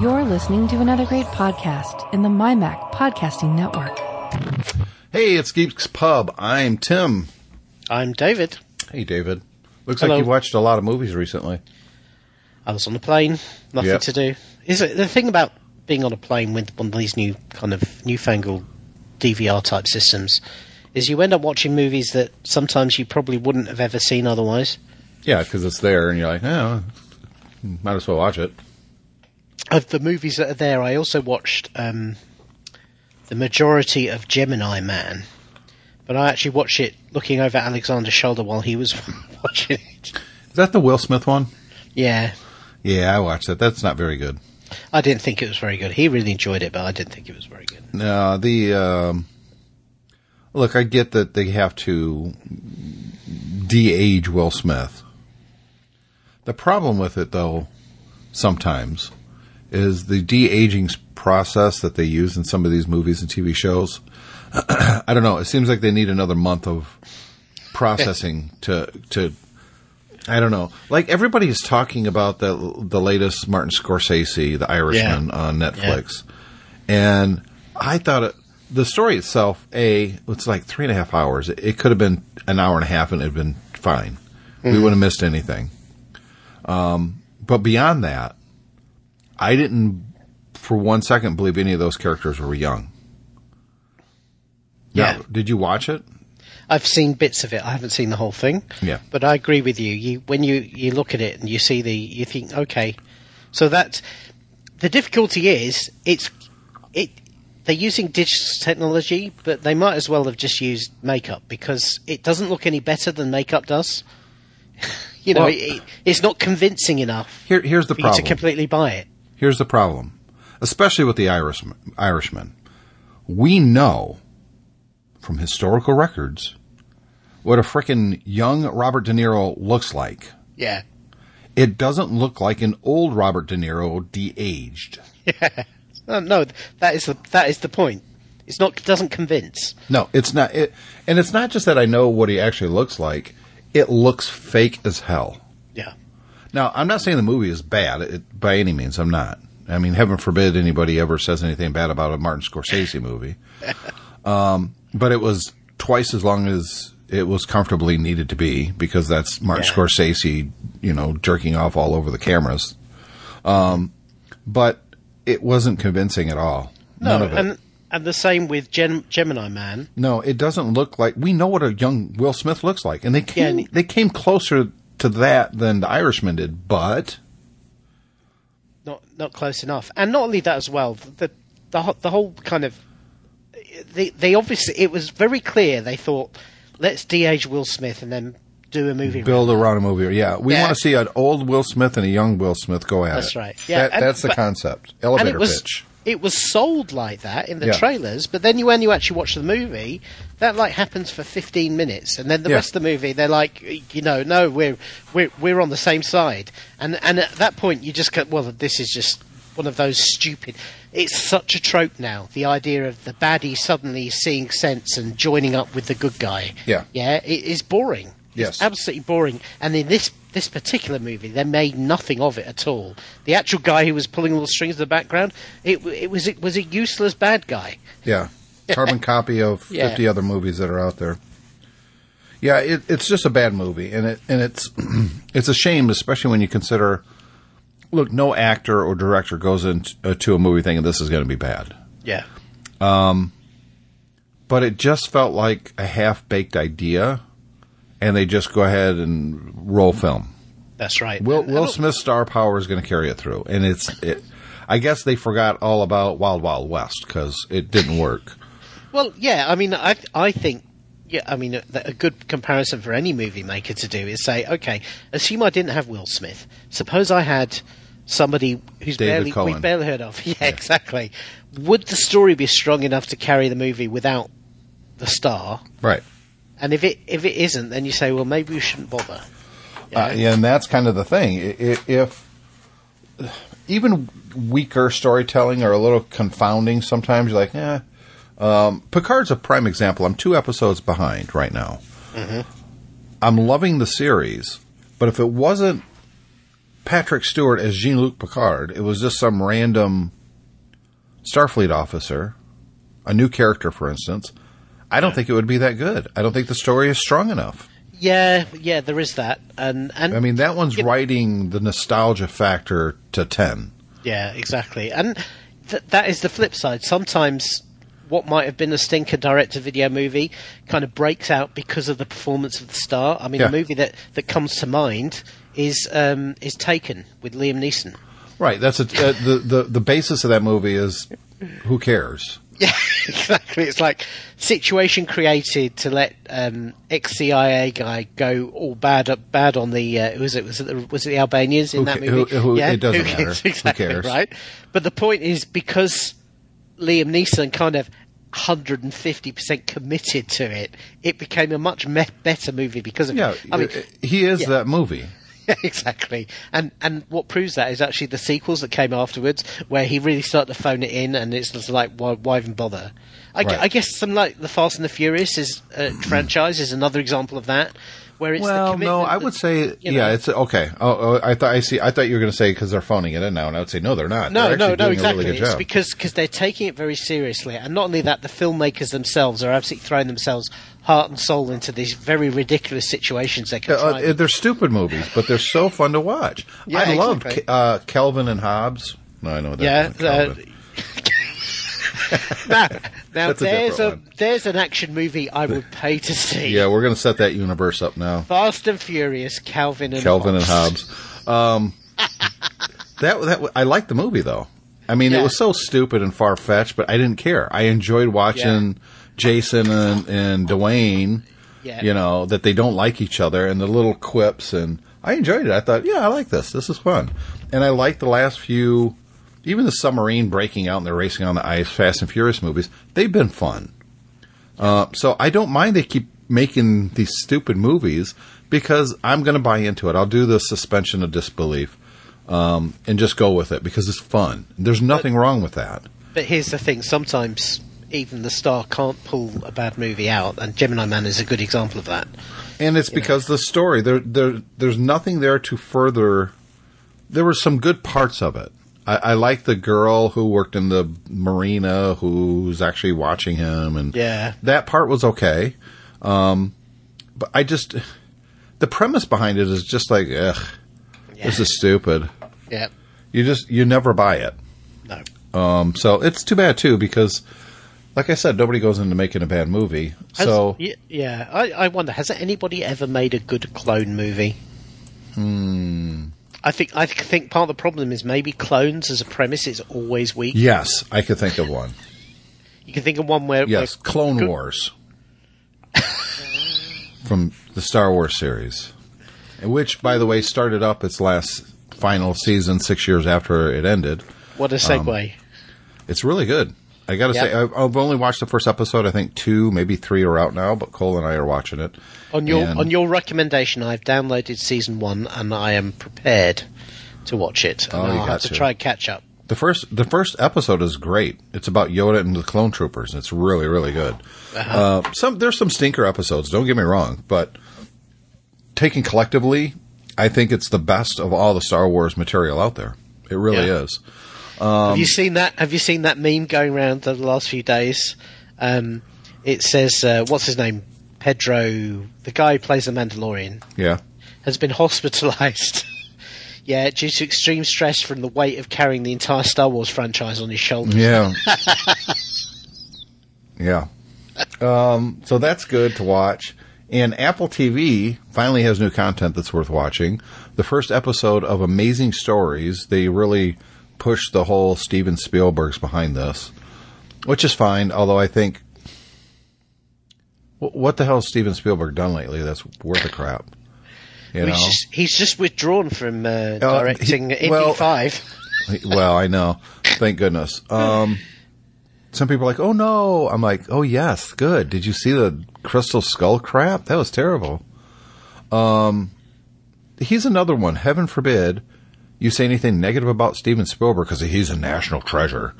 You're listening to another great podcast in the MyMac Podcasting Network. Hey, it's Geeks Pub. I'm Tim. I'm David. Hey, David. Looks Hello. like you've watched a lot of movies recently. I was on a plane, nothing Yep. to do. Is it the thing about being on a plane with one of these new kind of newfangled DVR type systems is you end up watching movies that sometimes you probably wouldn't have ever seen otherwise. Yeah, because it's there, and you're like, oh, might as well watch it. Of the movies that are there, I also watched um, the majority of Gemini Man, but I actually watched it looking over Alexander's shoulder while he was watching it. Is that the Will Smith one? Yeah, Yeah, I watched that. That's not very good. I didn't think it was very good. He really enjoyed it, but I didn't think it was very good. No, the um, look, I get that they have to de-age Will Smith. The problem with it, though, sometimes, is the de-aging process that they use in some of these movies and TV shows. I don't know. It seems like they need another month of processing to to. I don't know. Like everybody is talking about the the latest Martin Scorsese, The Irishman, on Netflix, and I thought it, the story itself, a it's like three and a half hours. It, it could have been an hour and a half, and it'd been fine. We wouldn't have missed anything. Um, but beyond that, I didn't for one second believe any of those characters were young. Now, Yeah. did you watch it? I've seen bits of it. I haven't seen the whole thing. Yeah. But I agree with you. You when you you look at it and you see the you think okay, so that the difficulty is it's it they're using digital technology, but they might as well have just used makeup because it doesn't look any better than makeup does. you know, Well- it, it's not convincing enough Here, here's the you to completely buy it. Here's the problem, especially with the Irishman. Irishman. We know from historical records what a frickin' young Robert De Niro looks like. Yeah. It doesn't look like an old Robert De Niro de-aged. No, no, that is the that is the point. It's not it doesn't convince. No, it's not. It, and it's not just that I know what he actually looks like. It looks fake as hell. Yeah. Now, I'm not saying the movie is bad it, by any means. I'm not. I mean, heaven forbid anybody ever says anything bad about a Martin Scorsese movie. um, but it was twice as long as it was comfortably needed to be because that's Martin Yeah. Scorsese, you know, jerking off all over the cameras. Um, but it wasn't convincing at all. No, and and the same with Gem, Gemini Man. No, it doesn't look like we know what a young Will Smith looks like, and they came Yeah, and- they came closer to that than the Irishman did. But not not close enough. And not only that as well, the the the whole kind of they they obviously it was very clear they thought let's de-age Will Smith and then do a movie. build around a movie, yeah, we Yeah. want to see an old Will Smith and a young Will Smith go at That's it. right. Yeah, That- and- that's the but- concept. Elevator pitch. It was sold like that in the Yeah. trailers, but then you, when you actually watch the movie, that like happens for 15 minutes, and then the Yeah. rest of the movie they're like, you know, no, we're we're we're on the same side, and and at that point you just go, well, this is just one of those stupid. It's such a trope now. The idea of the baddie suddenly seeing sense and joining up with the good guy. Yeah. yeah, it is boring. Yes. It's absolutely boring. And in this this particular movie, they made nothing of it at all. The actual guy who was pulling all the strings in the background, it it was it was a useless bad guy. Yeah, carbon copy of Yeah. fifty other movies that are out there. Yeah, it, it's just a bad movie, and it and it's it's a shame, especially when you consider. Look, no actor or director goes into uh, to a movie thinking this is going to be bad. Yeah. but it just felt like a half baked idea, and they just go ahead and roll film. That's right. Will Will Smith's star power is going to carry it through, and it's it. I guess they forgot all about Wild Wild West because it didn't work. Well, yeah. I mean, I I think. Yeah, I mean, a, a good comparison for any movie maker to do is say, okay, assume I didn't have Will Smith. Suppose I had somebody who's David barely Cohen. we've barely heard of. Yeah, exactly. Would the story be strong enough to carry the movie without the star? Right. And if it if it isn't, then you say, well, maybe we shouldn't bother. Uh, yeah, and that's kind of the thing. If even weaker storytelling or a little confounding, sometimes you're like, eh. Um, Picard's a prime example. I'm two episodes behind right now. I'm loving the series, but if it wasn't Patrick Stewart as Jean Luc Picard. It was just some random Starfleet officer, a new character, for instance. I don't think it would be that good. I don't think the story is strong enough. Yeah, yeah, there is that, and and I mean, that one's Yeah. writing the nostalgia factor to 10. Yeah, exactly. And th- that is the flip side. Sometimes what might have been a stinker direct to video movie kind of breaks out because of the performance of the star. I mean, Yeah. the movie that, that comes to mind is um, is Taken with Liam Neeson. Right. That's a, uh, the, the, the basis of that movie is who cares? Yeah, exactly. It's like situation created to let um, ex CIA guy go all bad up bad on the uh, was it was it the, was it the Albanians in Who that movie? who- who- it doesn't matter. cares? Who Exactly cares? right. But the point is because Liam Neeson kind of 150% committed to it, it became a much me- better movie because of Yeah. it. I mean, uh, he is yeah. that movie. Exactly. And and what proves that is actually the sequels that came afterwards, where he really started to phone it in, and it's just like, why, why even bother? I, Right. I guess some like the Fast and the Furious is uh, franchise is another example of that, where it's the Well, no, I that- would say, you yeah, know. it's okay. Oh, oh, I thought I see. I thought you were going to say because they're phoning it in now, and I would say no, they're not. No, they're no, no, doing exactly. A really good it's job. because cause they're taking it very seriously, and not only that, the filmmakers themselves are absolutely throwing themselves heart and soul into these very ridiculous situations they can Uh, they're stupid movies, but they're so fun to watch. Yeah, I loved exactly. Uh, Kelvin and Hobbes. No, I know that. yeah, uh, now, now That's a there's a, there's an action movie I would pay to see. yeah, we're going to set that universe up now. Fast and Furious, Calvin and Kelvin and Hobbes. Um, that that I liked the movie though. I mean, Yeah. it was so stupid and far fetched, but I didn't care. I enjoyed watching Jason and, and Dwayne. Yeah. You know that they don't like each other and the little quips, and I enjoyed it. I thought, yeah, I like this. This is fun, and I like the last few, even the submarine breaking out and they're racing on the ice, Fast and Furious movies. They've been fun. Uh, so I don't mind they keep making these stupid movies because I'm going to buy into it. I'll do the suspension of disbelief um, and just go with it because it's fun. There's nothing wrong with that. But here's the thing: sometimes even the star can't pull a bad movie out, and Gemini Man is a good example of that. And it's because the story there, there, there's nothing there to further. There were some good parts of it. I, I like the girl who worked in the marina who's actually watching him, and Yeah. that part was okay. Um, but I just the premise behind it is just like, ugh, this is stupid. Yeah, You just you never buy it. no. Um, so it's too bad too because, like I said, nobody goes into making a bad movie. Has- so yeah, I, I wonder has anybody ever made a good clone movie? Hmm. I think I think part of the problem is maybe clones as a premise is always weak. yes, I could think of one. You can think of one where Yes, where Clone good- Wars from the Star Wars series, which, by the way, started up its last final season six years after it ended. What a segue! It's really good. I got to Yep. say, I've, I've only watched the first episode. I think two, maybe three are out now, but Cole and I are watching it. on your And- on your recommendation, I've downloaded season one and I am prepared to watch it. And Oh, I'll got have to to. try and catch up. The first the first episode is great. It's about Yoda and the clone troopers. It's really really good. uh some there's some stinker episodes. Don't get me wrong, but taken collectively, I think it's the best of all the Star Wars material out there. It really Yeah. is. Have Um, you seen that? Have you seen that meme going around the last few days? Um, it says, uh, "What's his name? Pedro, the guy who plays the Mandalorian, Yeah. has been hospitalized." yeah, due to extreme stress from the weight of carrying the entire Star Wars franchise on his shoulders. Yeah. yeah. Um, so that's good to watch. And Apple TV finally has new content that's worth watching. The first episode of Amazing Stories, they really pushed the whole Steven Spielberg's behind this, which is fine, although I think. What the hell has Steven Spielberg done lately that's worth a crap? You know? He's just, he's just withdrawn from uh, Uh, directing he- Indy well- 5. well, I know. Thank goodness. Um, some people are like, "Oh no!" I'm like, "Oh yes, good." Did you see the Crystal Skull crap? That was terrible. Um, he's another one. Heaven forbid you say anything negative about Steven Spielberg because he's a national treasure.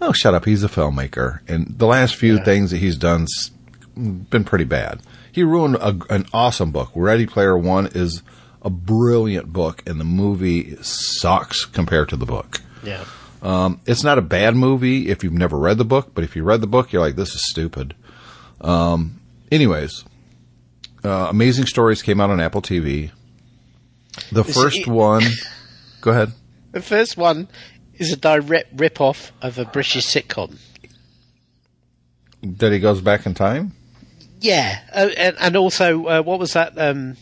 Oh, shut up. He's a filmmaker, and the last few Yeah. things that he's done's been pretty bad. He ruined a, an awesome book. Ready Player One is a brilliant book, and the movie sucks compared to the book. Yeah. Um, it's not a bad movie if you've never read the book, but if you read the book, you're like, this is stupid. Um, anyways, uh, Amazing Stories came out on Apple TV. The first one, go ahead. The first one is a direct rip-off of a British sitcom. That he goes back in time. Yeah, uh, and, and also uh, what was that? Um,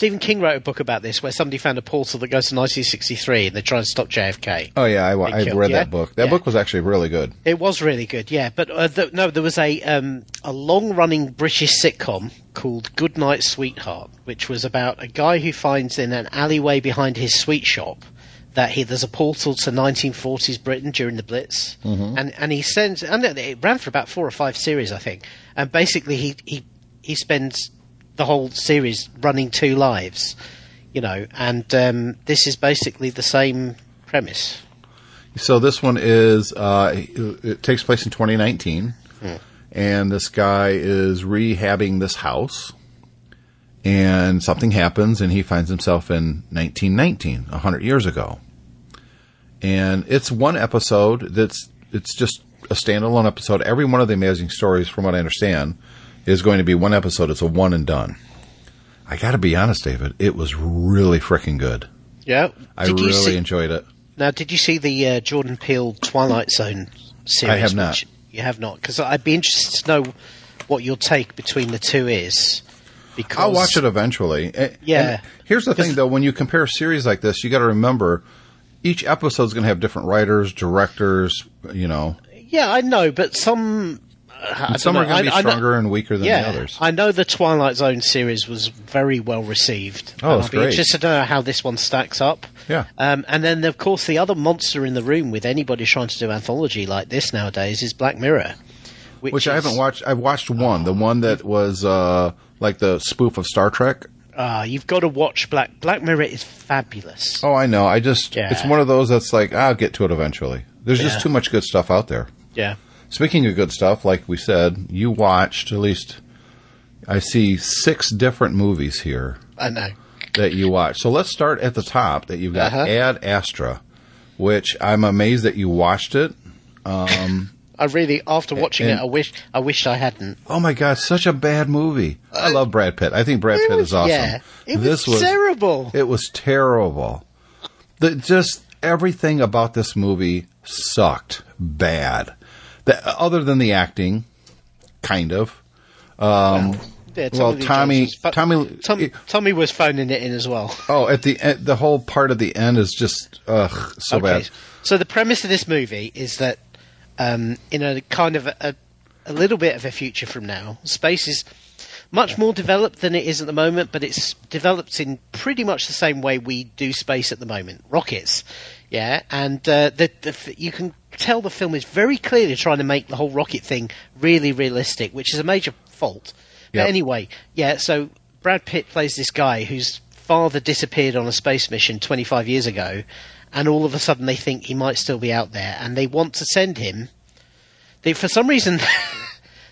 Stephen King wrote a book about this where somebody found a portal that goes to 1963 and they're trying to stop JFK. Oh yeah, I, I killed, read yeah? that book. That Yeah. book was actually really good. It was really good, yeah. But uh, th- no, there was a um, a long running British sitcom called Goodnight Sweetheart, which was about a guy who finds in an alleyway behind his sweet shop that he there's a portal to 1940s Britain during the Blitz, and and he sends and it ran for about four or five series, I think. And basically, he he he spends the whole series running two lives, you know. And um, this is basically the same premise. So this one is uh, it it takes place in 2019, and this guy is rehabbing this house, and something happens, and he finds himself in 1919, hundred years ago. And it's one episode that's it's just a standalone episode. Every one of the amazing stories, from what I understand, is going to be one episode. It's a one and done. I got to be honest, David. It was really freaking good. Yeah, I Did you really see- enjoyed it. Now, did you see the uh, Jordan Peele Twilight Zone series? I have not. You have not, because I'd be interested to know what your take between the two is. Because I'll watch it eventually. Yeah. and here's the thing, though: when you compare a series like this, you got to remember each episode is going to have different writers, directors. You know, Yeah, I know, but some. Uh, I some are going to be I know- stronger and weaker than yeah, the others. I know the Twilight Zone series was very well received. Oh, it's I'd be great. interested to know how this one stacks up. Yeah. Um, and then, of course, the other monster in the room with anybody trying to do anthology like this nowadays is Black Mirror. Which, Which I haven't watched. I've watched one, the one that was uh, like the spoof of Star Trek. Ah, you've got to watch Black Black Mirror is fabulous. Oh, I know. I just Yeah. it's one of those that's like I'll get to it eventually. There's Yeah. just too much good stuff out there. Yeah. Speaking of good stuff, like we said, you watched at least. I see six different movies here. I know. that you watched. So let's start at the top that you've got Uh-huh. Ad Astra, which I'm amazed that you watched it. I really, after watching and- it, I wish I wished I hadn't. Oh my god, such a bad movie. I love Brad Pitt. I think Brad Pitt was- is awesome. Yeah, it this was, terrible. It was terrible. The, just everything about this movie sucked bad. The, other than the acting, kind of. Yeah, well, Tommy- Tommy- Tom- it- Tommy was phoning it in as well. Oh, at the the whole part of the end is just ugh so bad. So the premise of this movie is that um, in a kind of a, a little bit of a future from now, space is much more developed than it is at the moment, but it's developed in pretty much the same way we do space at the moment, rockets. Yeah, and uh, the, the f- you can tell the film is very clearly trying to make the whole rocket thing really realistic, which is a major fault. Yep. But anyway, yeah. So Brad Pitt plays this guy whose father disappeared on a space mission 25 years ago, and all of a sudden they think he might still be out there, and they want to send him. They, for some reason,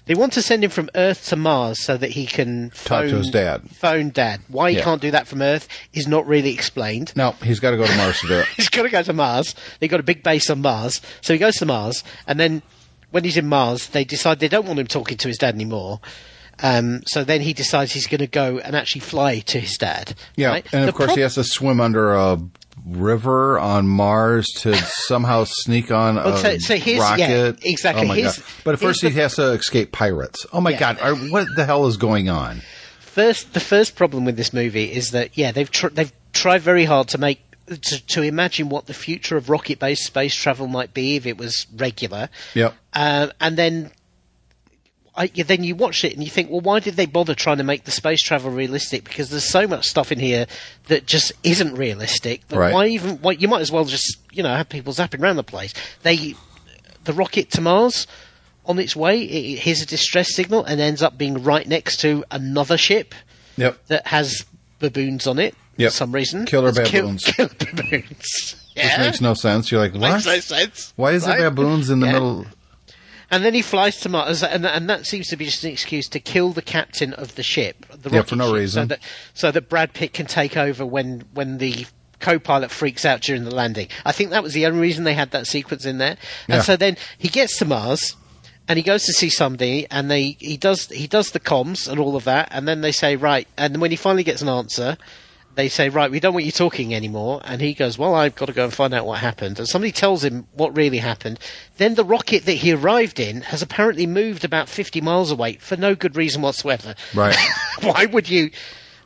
they want to send him from Earth to Mars so that he can Talk to his dad. Phone dad. Why he Yeah. can't do that from Earth is not really explained. No, he's got to go to Mars to do it. He's got to go to Mars. They've got a big base on Mars, so he goes to Mars, and then when he's in Mars, they decide they don't want him talking to his dad anymore. Um, so then he decides he's going to go and actually fly to his dad. Yeah, right? and of course prob- he has to swim under a river on Mars to somehow sneak on Well, a so- so here's- rocket. yeah, exactly. Oh my Here's- god! But at first he has to escape pirates. Oh my Yeah. god! Are, what the hell is going on? first the first problem with this movie is that yeah they've tr- they've tried very hard to make to, to imagine what the future of rocket based space travel might be if it was regular. Yep. Uh, and then I, then you watch it and you think, well, why did they bother trying to make the space travel realistic? Because there's so much stuff in here that just isn't realistic. Right. Why even? Why, you might as well just you know have people zapping around the place. They the rocket to Mars on its way it, hears a distress signal and ends up being right next to another ship Yep. that has baboons on it Yep. for some reason. Killer It's kill- baboons. Killer baboons. Which Yeah. makes no sense. You're like, what? Makes no sense. Why is there baboons in the Yeah. middle? And then he flies to Mars, and, and that seems to be just an excuse to kill the captain of the ship, the Yeah, for no ship, reason. so that so that Brad Pitt can take over when when the co-pilot freaks out during the landing. I think that was the only reason they had that sequence in there. And Yeah. so then he gets to Mars, and he goes to see somebody, and they he does he does the comms and all of that, and then they say right, and when he finally gets an answer. They say, right, we don't want you talking anymore. And he goes, well, I've got to go and find out what happened. And somebody tells him what really happened. Then the rocket that he arrived in has apparently moved about 50 miles away for no good reason whatsoever. Right. Why would you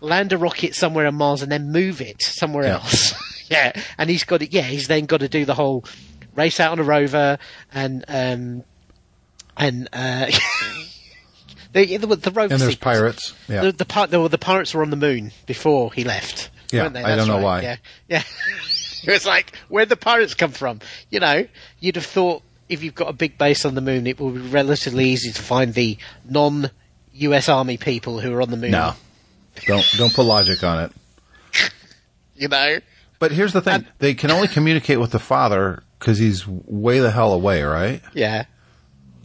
land a rocket somewhere on Mars and then move it somewhere Yeah. else? yeah. And he's got it. yeah, he's then got to do the whole race out on a rover and, um, and, uh, the, the, the rover And there's sequence. pirates. Yeah. The, the, pi- the, the pirates were on the moon before he left. Yeah, weren't they? I don't know right. why. Yeah, yeah. it was like, where'd the pirates come from? You know, you'd have thought if you've got a big base on the moon, it would be relatively easy to find the non-US Army people who are on the moon. no. Don't don't put logic on it. you know. But here's the thing: And- they can only communicate with the father because he's way the hell away, right? Yeah.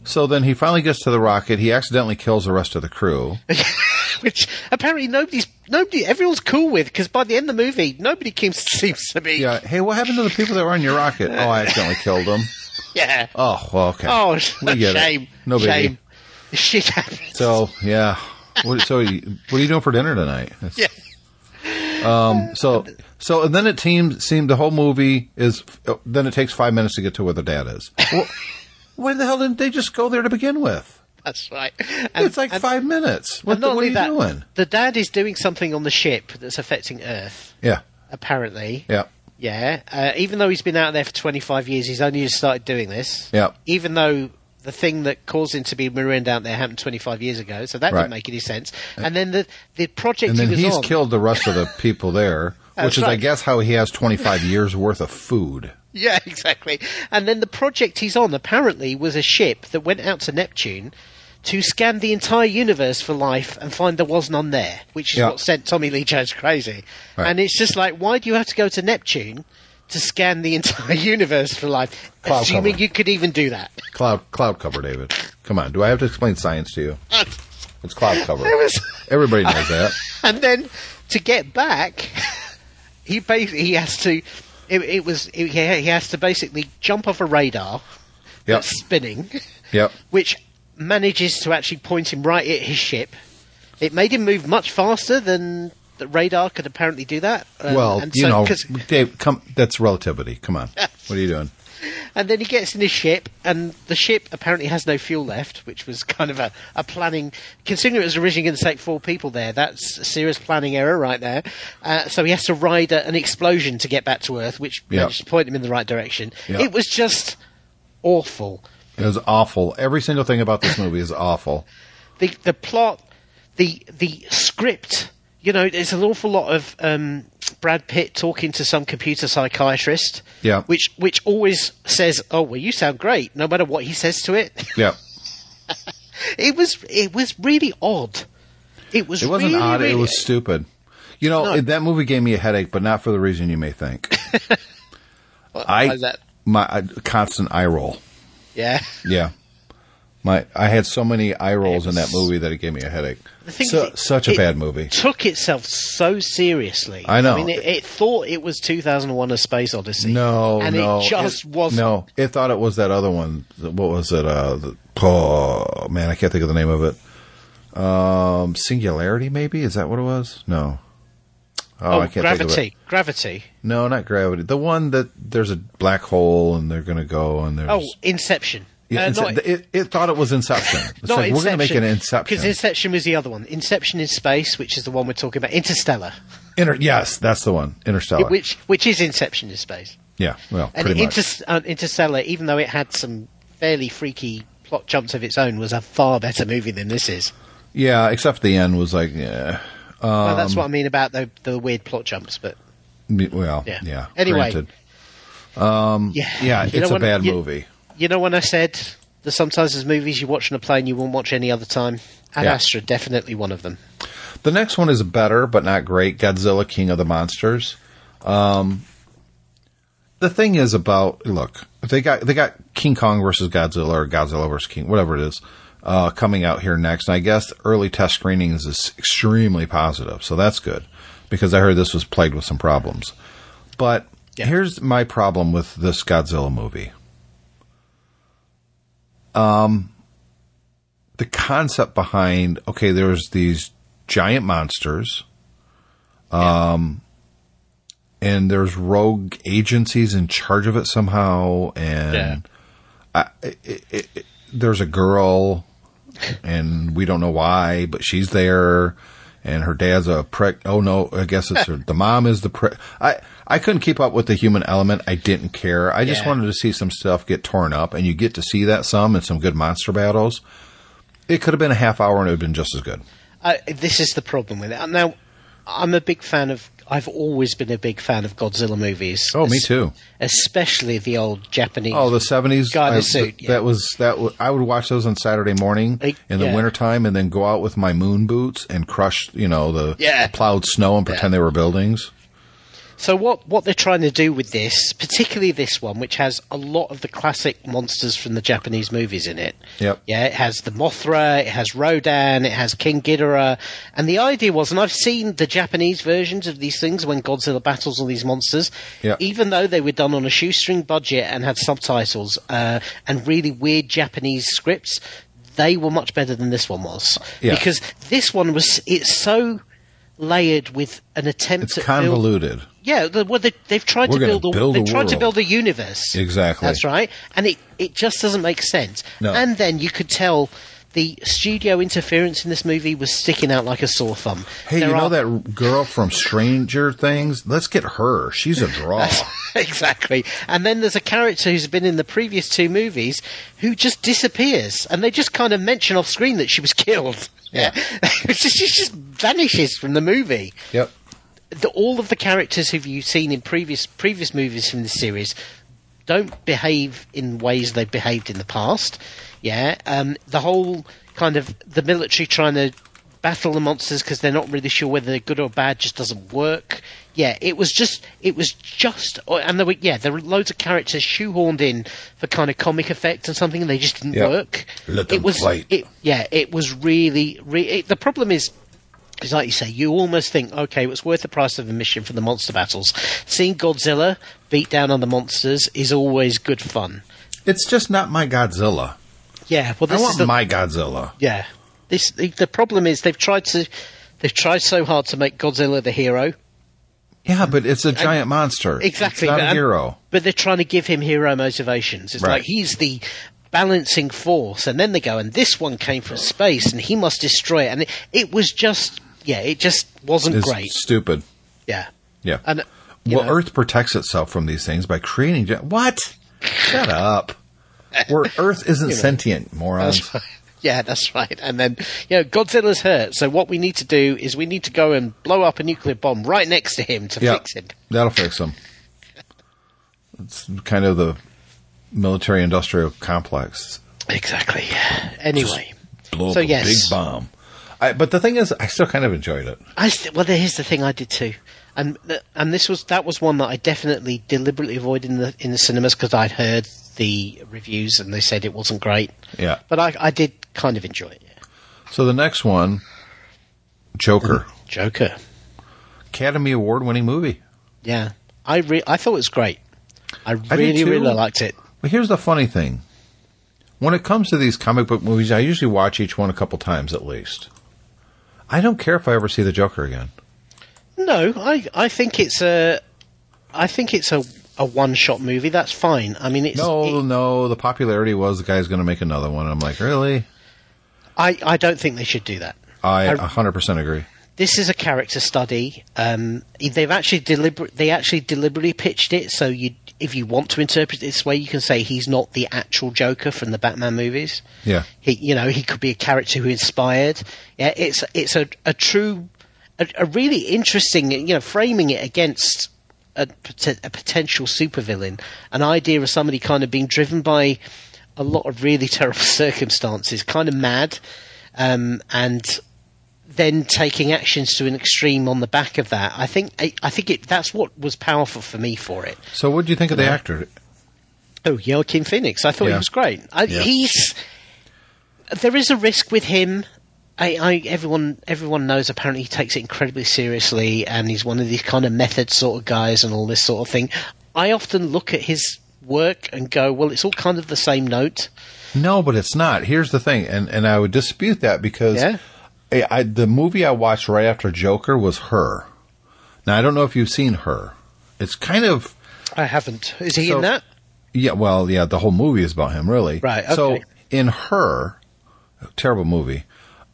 So then he finally gets to the rocket. He accidentally kills the rest of the crew. Which apparently nobody's nobody everyone's cool with because by the end of the movie nobody seems seems to be Yeah. Hey, what happened to the people that were on your rocket? Oh, I accidentally killed them. yeah. Oh, well, okay. Oh, we get shame. it. No biggie. shame. Shit happens. So yeah. What, so what are you doing for dinner tonight? It's- yeah. Um, so so and then it seems seemed the whole movie is then it takes five minutes to get to where the dad is. Well, why the hell didn't they just go there to begin with? That's right. And- it's like and- five minutes. What, the, what are you that, doing? The dad is doing something on the ship that's affecting Earth, Yeah, apparently. yeah, Yeah. Uh, even though he's been out there for 25 years, he's only just started doing this. yeah. Even though the thing that caused him to be marooned out there happened 25 years ago, so that Right. didn't make any sense. And then the, the project And then he was he's on. killed the rest of the people there, which is, I guess, how he has twenty five years worth of food. Yeah, exactly. And then the project he's on apparently was a ship that went out to Neptune to scan the entire universe for life and find there was none there, which is Yeah. what sent Tommy Lee Jones crazy. Right. And it's just like, why do you have to go to Neptune to scan the entire universe for life, Cloud assuming cover. you could even do that? Cloud cloud cover, David. Come on, do I have to explain science to you? It's cloud cover. Was, Everybody knows that. and then to get back, he basically he has to. It, it was it, he he has to basically jump off a radar Yep, that's spinning. yep. which manages to actually point him right at his ship. It made him move much faster than the radar could apparently do that. Um, Well, and you so- know, Dave, come. That's relativity. Come on. What are you doing? And then he gets in his ship, and the ship apparently has no fuel left, which was kind of a, a planning. Considering it was originally going to take four people there, that's a serious planning error right there. Uh, so he has to ride a, an explosion to get back to Earth, which managed to point him in the right direction. Yeah. It was just awful. It was awful. Every single thing about this movie is awful. the the plot, the the script. You know, there's an awful lot of um, Brad Pitt talking to some computer psychiatrist. Yeah. Which which always says, "Oh, well, you sound great," no matter what he says to it. Yeah. it was it was really odd. It was. It wasn't really, odd. really- It was stupid. You know, No. that movie gave me a headache, but not for the reason you may think. I that? my I, constant eye roll. Yeah. Yeah. My I had so many eye rolls in that movie that it gave me a headache. So, it- such a bad movie. Took itself so seriously. I know. I mean, it, it thought it was 2001: A Space Odyssey. No, and no, it just it, wasn't. No, it thought it was that other one. What was it? Uh, the, oh man, I can't think of the name of it. Um, Singularity, maybe is that what it was? No. Oh, Oh, I can't gravity. think of it. Gravity. No, not gravity. The one that there's a black hole and they're going to go and there's Oh, Inception. Yeah, Uh, it, it thought it was Inception. It's Not like we're going to make an Inception. Because Inception was the other one. Inception in Space, which is the one we're talking about. Interstellar. Inter- yes, that's the one. Interstellar. Which which is Inception in Space. yeah, well, And pretty much. Inter- uh, Interstellar, even though it had some fairly freaky plot jumps of its own, was a far better movie than this is. yeah, except the end was like, yeah. well, that's Um, what I mean about the, the weird plot jumps, but Well, Yeah. yeah. Anyway. granted. yeah. Yeah, it's a when- bad you- movie. You know when I said that sometimes there's movies you watch on a plane you won't watch any other time? Ad Yeah. Astra, definitely one of them. The next one is better, but not great. Godzilla, King of the Monsters. Um, the thing is about look, they got they got King Kong versus Godzilla or Godzilla versus King, whatever it is, uh, coming out here next. And I guess early test screenings is extremely positive, so that's good because I heard this was plagued with some problems. But Yeah. here's my problem with this Godzilla movie. Um, the concept behind okay, there's these giant monsters, um, and there's rogue agencies in charge of it somehow, and Yeah. I, it, it, it, there's a girl, and we don't know why, but she's there, and her dad's a prick. Oh no, I guess it's her, the mom is the prick. I I couldn't keep up with the human element. I didn't care. I just Yeah. wanted to see some stuff get torn up, and you get to see that some and some good monster battles. It could have been a half hour, and it would have been just as good. Uh, this is the problem with it. Now, I'm a big fan of. I've always been a big fan of Godzilla movies. Oh, me too. Especially the old Japanese. Oh, the seventies. Guy in a suit, yeah. That was that. W- I would watch those on Saturday morning Like, in the yeah. wintertime, and then go out with my moon boots and crush, you know, the, Yeah. the plowed snow and pretend they were buildings. So what what they're trying to do with this, particularly this one, which has a lot of the classic monsters from the Japanese movies in it. Yep. Yeah, it has the Mothra, it has Rodan, it has King Ghidorah, and the idea was, and I've seen the Japanese versions of these things when Godzilla battles all these monsters. Yep. Even though they were done on a shoestring budget and had subtitles uh, and really weird Japanese scripts, they were much better than this one was Yeah. because this one was it's so layered with an attempt It's at build- convoluted. yeah, the, well, they, they've tried We're to build a build they tried to build a universe. Exactly. That's right, and it it just doesn't make sense. No. And then you could tell the studio interference in this movie was sticking out like a sore thumb. Hey, There you know that girl from Stranger Things? Let's get her. She's a draw. exactly. And then there's a character who's been in the previous two movies who just disappears, and they just kind of mention off screen that she was killed. Yeah. It's just vanishes from the movie. yep. the, all of the characters who you've seen in previous previous movies from the series don't behave in ways they've behaved in the past. Yeah, um, the whole kind of the military trying to battle the monsters because they're not really sure whether they're good or bad just doesn't work. Yeah, it was just it was just oh, and there were yeah there were loads of characters shoehorned in for kind of comic effect and something and they just didn't Yeah. work. Let them it was fight. it yeah it was really re- it, the problem is because, like you say, you almost think, okay, it's worth the price of admission for the monster battles. Seeing Godzilla beat down on the monsters is always good fun. It's just not my Godzilla. Yeah, well, I this want is the, my Godzilla. yeah. This the, the problem is they've tried to they've tried so hard to make Godzilla the hero, Yeah, but it's a giant monster. Exactly, It's not but- a hero. but they're trying to give him hero motivations. It's Right. like he's the balancing force, and then they go, and this one came from space, and he must destroy it. And it, it was just, yeah, it just wasn't It's great. stupid. Yeah, Yeah. and well, know- Earth protects itself from these things by creating. What? Shut up. Where Earth isn't sentient, morons. That's right. Yeah, that's right. And then, you know, Godzilla's hurt. So what we need to do is we need to go and blow up a nuclear bomb right next to him to Yeah, fix him. that'll fix him. It's kind of the military-industrial complex. Exactly. Anyway, Blow up So, a yes. big bomb. I, but the thing is, I still kind of enjoyed it. I st- well, here's the thing I did too, and th- and this was that was one that I definitely deliberately avoided in the in the cinemas because I'd heard the reviews and they said it wasn't great, Yeah. but I I did kind of enjoy it. Yeah. So the next one, Joker, mm-hmm. Joker. Academy Award-winning movie. Yeah, I re- I thought it was great. I really too. really liked it. But here's the funny thing. When it comes to these comic book movies, I usually watch each one a couple times at least. I don't care if I ever see the Joker again. No, I I think it's a I think it's a a one shot movie. That's fine. I mean, it's No, it- no, the popularity was the guy's going to make another one. I'm like, really? I I don't think they should do that. I I- 100% agree. This is a character study. Um, they've actually deliberate. They actually deliberately pitched it so you, if you want to interpret it this way, you can say he's not the actual Joker from the Batman movies. Yeah. He, you know, he could be a character who inspired. Yeah, it's it's a a true, a, a really interesting. You know, framing it against a, a potential supervillain, an idea of somebody kind of being driven by a lot of really terrible circumstances, kind of mad, um, and then taking actions to an extreme on the back of that. I think I, I think it that's what was powerful for me for it. So what do you think of the uh-huh. actor? Oh, Joaquin Phoenix. I thought he was great. I, Yeah. He's there is a risk with him. I, I everyone everyone knows apparently he takes it incredibly seriously, and he's one of these kind of method sort of guys and all this sort of thing. I often look at his work and go, well, it's all kind of the same note. No, but it's not. Here's the thing, and, and I would dispute that because Yeah. I, I, the movie I watched right after Joker was Her. Now I don't know if you've seen Her. It's kind of I haven't. Is he So- in that? yeah. Well, yeah. The whole movie is about him, really. Right, So in Her, terrible movie.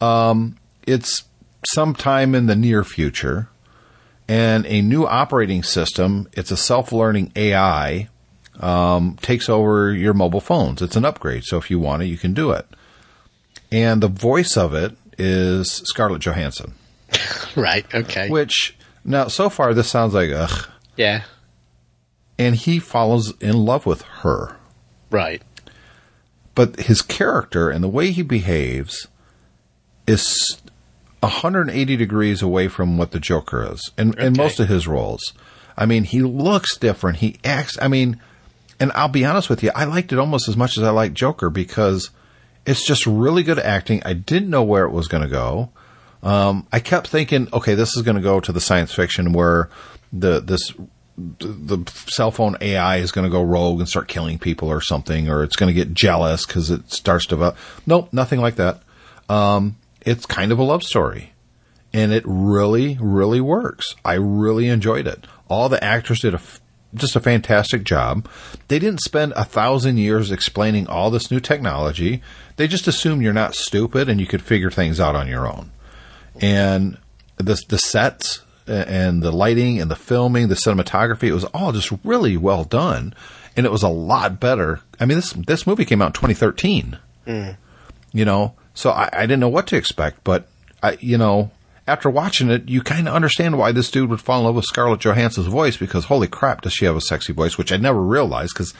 Um, it's sometime in the near future, and a new operating system. It's a self-learning AI. Um, takes over your mobile phones. It's an upgrade, so if you want it, you can do it. And the voice of it is Scarlett Johansson, Right. Okay. which now so far this sounds like ugh. yeah. And he falls in love with her, Right. but his character and the way he behaves is 180 degrees away from what the Joker is in, in most of his roles. I mean, he looks different. He acts. I mean, and I'll be honest with you, I liked it almost as much as I liked Joker because it's just really good acting. I didn't know where it was going to go. Um, I kept thinking, okay, this is going to go to the science fiction where the this the cell phone AI is going to go rogue and start killing people or something, or it's going to get jealous because it starts to. Nope, nothing like that. Um, it's kind of a love story, and it really, really works. I really enjoyed it. All the actors did a f- just a fantastic job. They didn't spend a thousand years explaining all this new technology. They just assumed you're not stupid and you could figure things out on your own. And the the sets and the lighting and the filming, the cinematography, it was all just really well done, and it was a lot better. I mean, this this movie came out in 2013. Mm. You know, so I, I didn't know what to expect, but I, you know, after watching it, you kind of understand why this dude would fall in love with Scarlett Johansson's voice because holy crap, does she have a sexy voice? Which I never realized because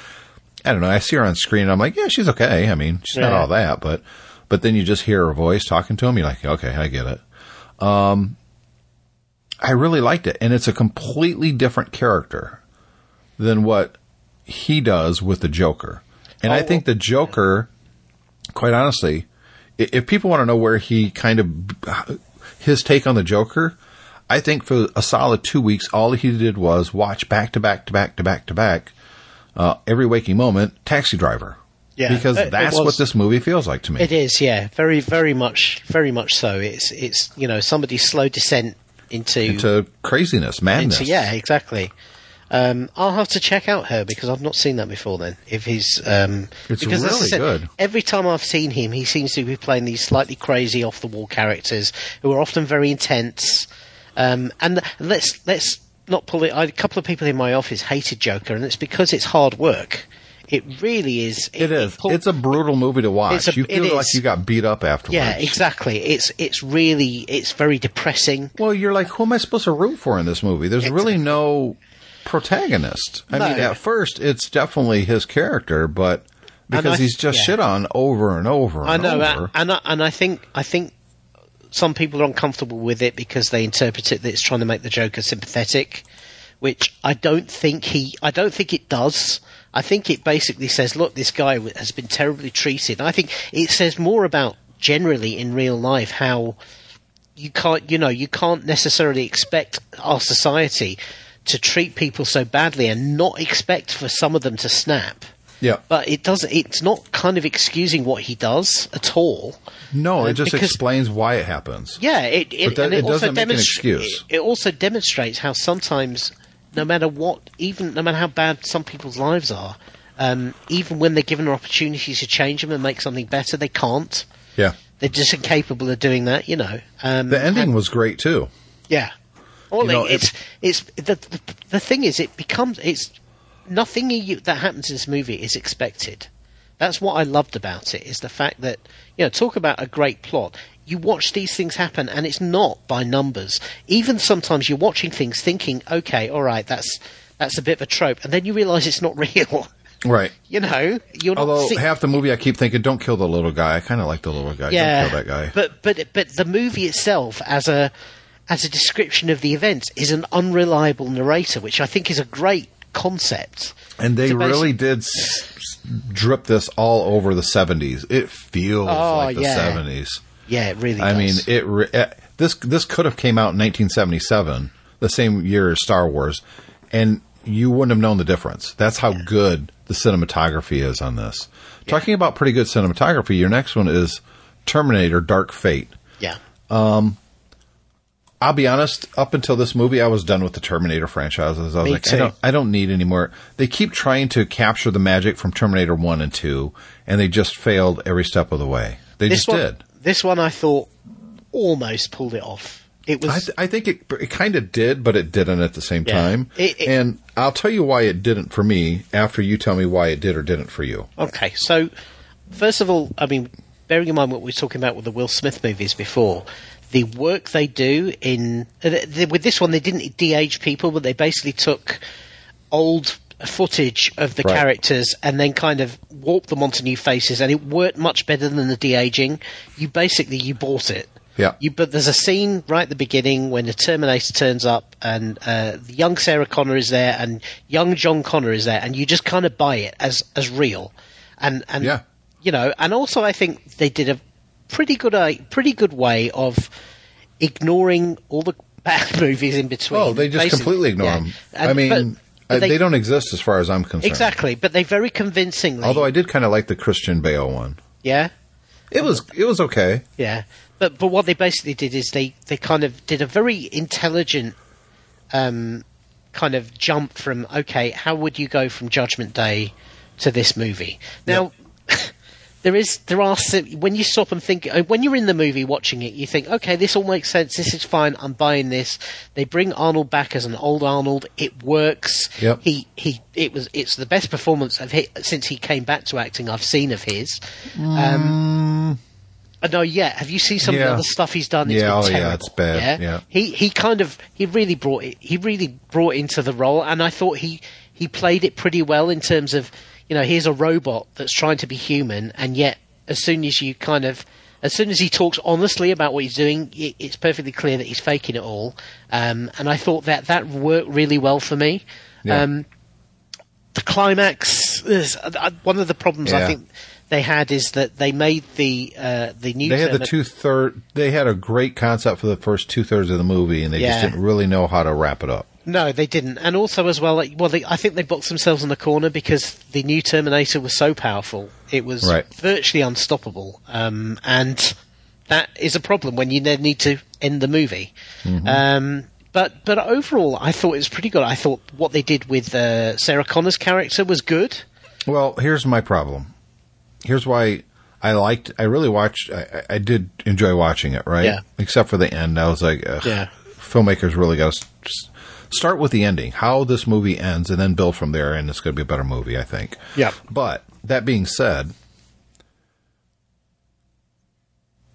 I don't know. I see her on screen and I'm like, yeah, she's okay. I mean, she's not all that, but but then you just hear her voice talking to him. You're like, okay, I get it. Um, I really liked it, and it's a completely different character than what he does with the Joker. And I Oh, think the Joker, quite honestly, if people want to know where he kind of his take on the Joker, I think for a solid two weeks, all he did was watch back to back to back to back to back uh, every waking moment. Taxi Driver, Yeah, because that's what this movie feels like to me. It is, yeah, very, very much, very much so. It's, it's, you know, somebody's slow descent into, Into craziness, madness. into yeah, exactly. Um, I'll have to check out her because I've not seen that before. Then, if he's, um, It's because as I really said, good. Every time I've seen him, he seems to be playing these slightly crazy, off the wall characters who are often very intense. Um, and let's let's not pull it. I, a couple of people in my office hated Joker, and it's because it's hard work. It really is. It is. pull- it's a brutal movie to watch. A- you feel like you got beat up afterwards. Yeah, exactly. It's it's really it's very depressing. Well, you're like, who am I supposed to root for in this movie? There's really no protagonist. I No. mean, at first, it's definitely his character, but because I- he's just yeah. shit on over and over and I know, over. and I, and I think I think some people are uncomfortable with it because they interpret it that it's trying to make the Joker sympathetic, which I don't think he. I don't think it does. I think it basically says, look, this guy has been terribly treated. I think it says more about generally in real life how you can't, you know, you can't necessarily expect our society to treat people so badly and not expect for some of them to snap. yeah. But it does. It's not kind of excusing what he does at all. No, it just because- explains why it happens. Yeah, it it, that- and it, it doesn't make an excuse. It, it also demonstrates how sometimes, no matter what, even no matter how bad some people's lives are, um, even when they're given an opportunity to change them and make something better, they can't. Yeah. They're just incapable of doing that. You know. Um, The ending was great too. yeah. You know, it's it's the, the the thing is it becomes it's nothing you, that happens in this movie is expected. That's what I loved about it is the fact that you know talk about a great plot. You watch these things happen and it's not by numbers. Even sometimes you're watching things thinking, okay, all right, that's that's a bit of a trope, and then you realise it's not real. Right. you know, you're. Although see- half the movie I keep thinking, don't kill the little guy. I kind of like the little guy. yeah, Don't kill that guy. But but but the movie itself, as a as a description of the events, is an unreliable narrator, which I think is a great concept. And they really did s- drip this all over the 70s. It feels Oh, like the yeah. 70s. Yeah, it really. Does. I mean, it re- eh, this this could have came out in 1977, the same year as Star Wars, and you wouldn't have known the difference. That's how good the cinematography is on this. Talking about pretty good cinematography, your next one is Terminator: Dark Fate. yeah, I'll be honest. Up until this movie, I was done with the Terminator franchises. I was Me like, I don't, I don't need any more. They keep trying to capture the magic from Terminator One and Two, and they just failed every step of the way. They this just one, did. This one, I thought almost pulled it off. It was I, th- I think it, it kind of did, but it didn't at the same Yeah. time. It- it- and I'll tell you why it didn't for me after you tell me why it did or didn't for you. Okay, so first of all, I mean, bearing in mind what we were talking about with the Will Smith movies before, the work they do in uh, th- th- with this one, they didn't de-age people, but they basically took old footage of the Right. characters and then kind of warped them onto new faces, and it worked much better than the de-aging. You basically you bought it. Yeah. You, but there's a scene right at the beginning when the Terminator turns up and uh, the young Sarah Connor is there and young John Connor is there, and you just kind of buy it as as real. And and Yeah. you know, and also I think they did a pretty good uh, pretty good way of ignoring all the bad movies in between. Oh, they just basically. completely ignore Yeah. them. And- I mean, but- but uh, they, don't exist as far as I'm concerned. exactly, but they very convincingly. Although I did kind of like the Christian Bale one. yeah, It was it was okay. Yeah, but but what they basically did is they they kind of did a very intelligent um, kind of jump from okay, how would you go from Judgment Day to this movie? Now. There is, there are, when you stop and think, uh, when you're in the movie watching it, you think, okay, this all makes sense, this is fine, I'm buying this. They bring Arnold back as an old Arnold, it works. Yep. He, he, it was, it's the best performance of hi since he came back to acting I've seen of his. Um, uh, no, yeah. Have you seen some of the other stuff he's done? It's Yeah, oh, yeah, it's bad, yeah. He he kind of he really brought it. He really brought into the role, and I thought he he played it pretty well in terms of you know here's a robot that's trying to be human, and yet as soon as you kind of as soon as he talks honestly about what he's doing, it, it's perfectly clear that he's faking it all. Um, and I thought that that worked really well for me. Yeah. Um, the climax is uh, one of the problems I think they had is that they made the uh, the new They had the two third. They had a great concept for the first two thirds of the movie, and they Yeah. just didn't really know how to wrap it up. No, they didn't, and also as well, like, well, they, I think they boxed themselves in the corner because the new Terminator was so powerful; it was Right. virtually unstoppable, um, and that is a problem when you then need to end the movie. Mm-hmm. Um, but but overall, I thought it was pretty good. I thought what they did with uh, Sarah Connor's character was good. Well, here's my problem. Here's why I liked. I really watched. I, I- did enjoy watching it. Right. Yeah. Except for the end, I was like, Ugh, Yeah. filmmakers really got to start with the ending, how this movie ends, and then build from there, and it's going to be a better movie. I think. Yeah. But that being said,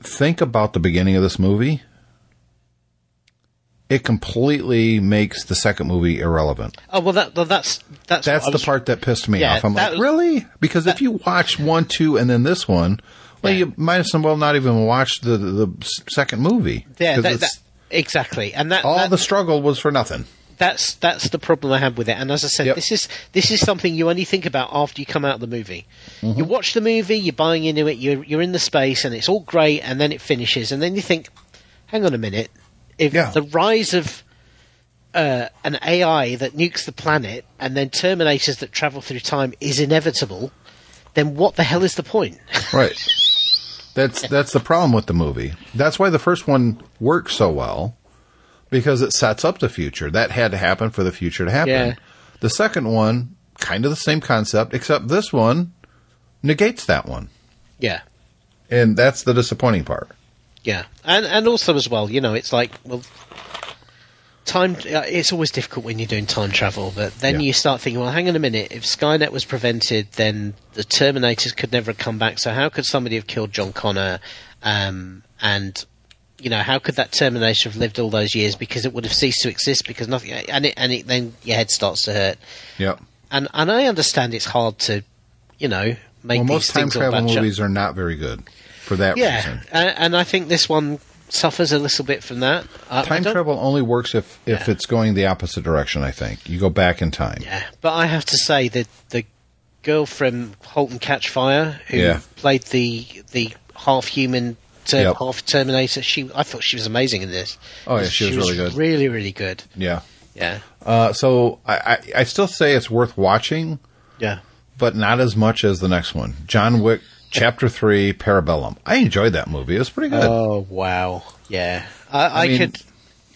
think about the beginning of this movie. It completely makes the second movie irrelevant. Oh well, that well, that's that's That's the was- part that pissed me Yeah, off. I'm like, was- really? Because if you watch one, two, and then this one, well, Yeah. you might as well not even watch the the, second movie. Yeah, that, that, exactly, and that all that- the struggle was for nothing. That's that's the problem I have with it. And as I said, Yep. this is this is something you only think about after you come out of the movie. Mm-hmm. You watch the movie, you're buying into it, you're you're in the space, and it's all great, and then it finishes, and then you think, hang on a minute, if Yeah. the rise of uh, an AI that nukes the planet and then Terminators that travel through time is inevitable, then what the hell is the point? Right. That's that's the problem with the movie. That's why the first one works so well because it sets up the future. That had to happen for the future to happen. Yeah. The second one, kind of the same concept, except this one negates that one, yeah. and that's the disappointing part. Yeah, and and also as well, you know, it's like well, time. Uh, it's always difficult when you're doing time travel, but then Yeah. you start thinking, well, hang on a minute. If Skynet was prevented, then the Terminators could never have come back. So how could somebody have killed John Connor? Um, and you know, how could that termination have lived all those years? Because it would have ceased to exist because nothing. And it and it then your head starts to hurt. Yeah. And and I understand it's hard to, you know, make Well, most time travel movies are not very good for that Yeah, reason. and, and I think this one suffers a little bit from that. I, I Time don't- travel only works if if Yeah. it's going the opposite direction. I think you go back in time. Yeah, but I have to say that the girl from *Halt and Catch Fire*, who Yeah. played the the half human, Yep. half Terminator, she I thought she was amazing in this. Oh, yeah, she was really good. Really, really good. Yeah. Yeah, Uh, so I, I I still say it's worth watching, yeah. but not as much as the next one, John Wick Chapter Three, Parabellum. I enjoyed that movie. It was pretty good. Oh wow, yeah. I, I, mean- could.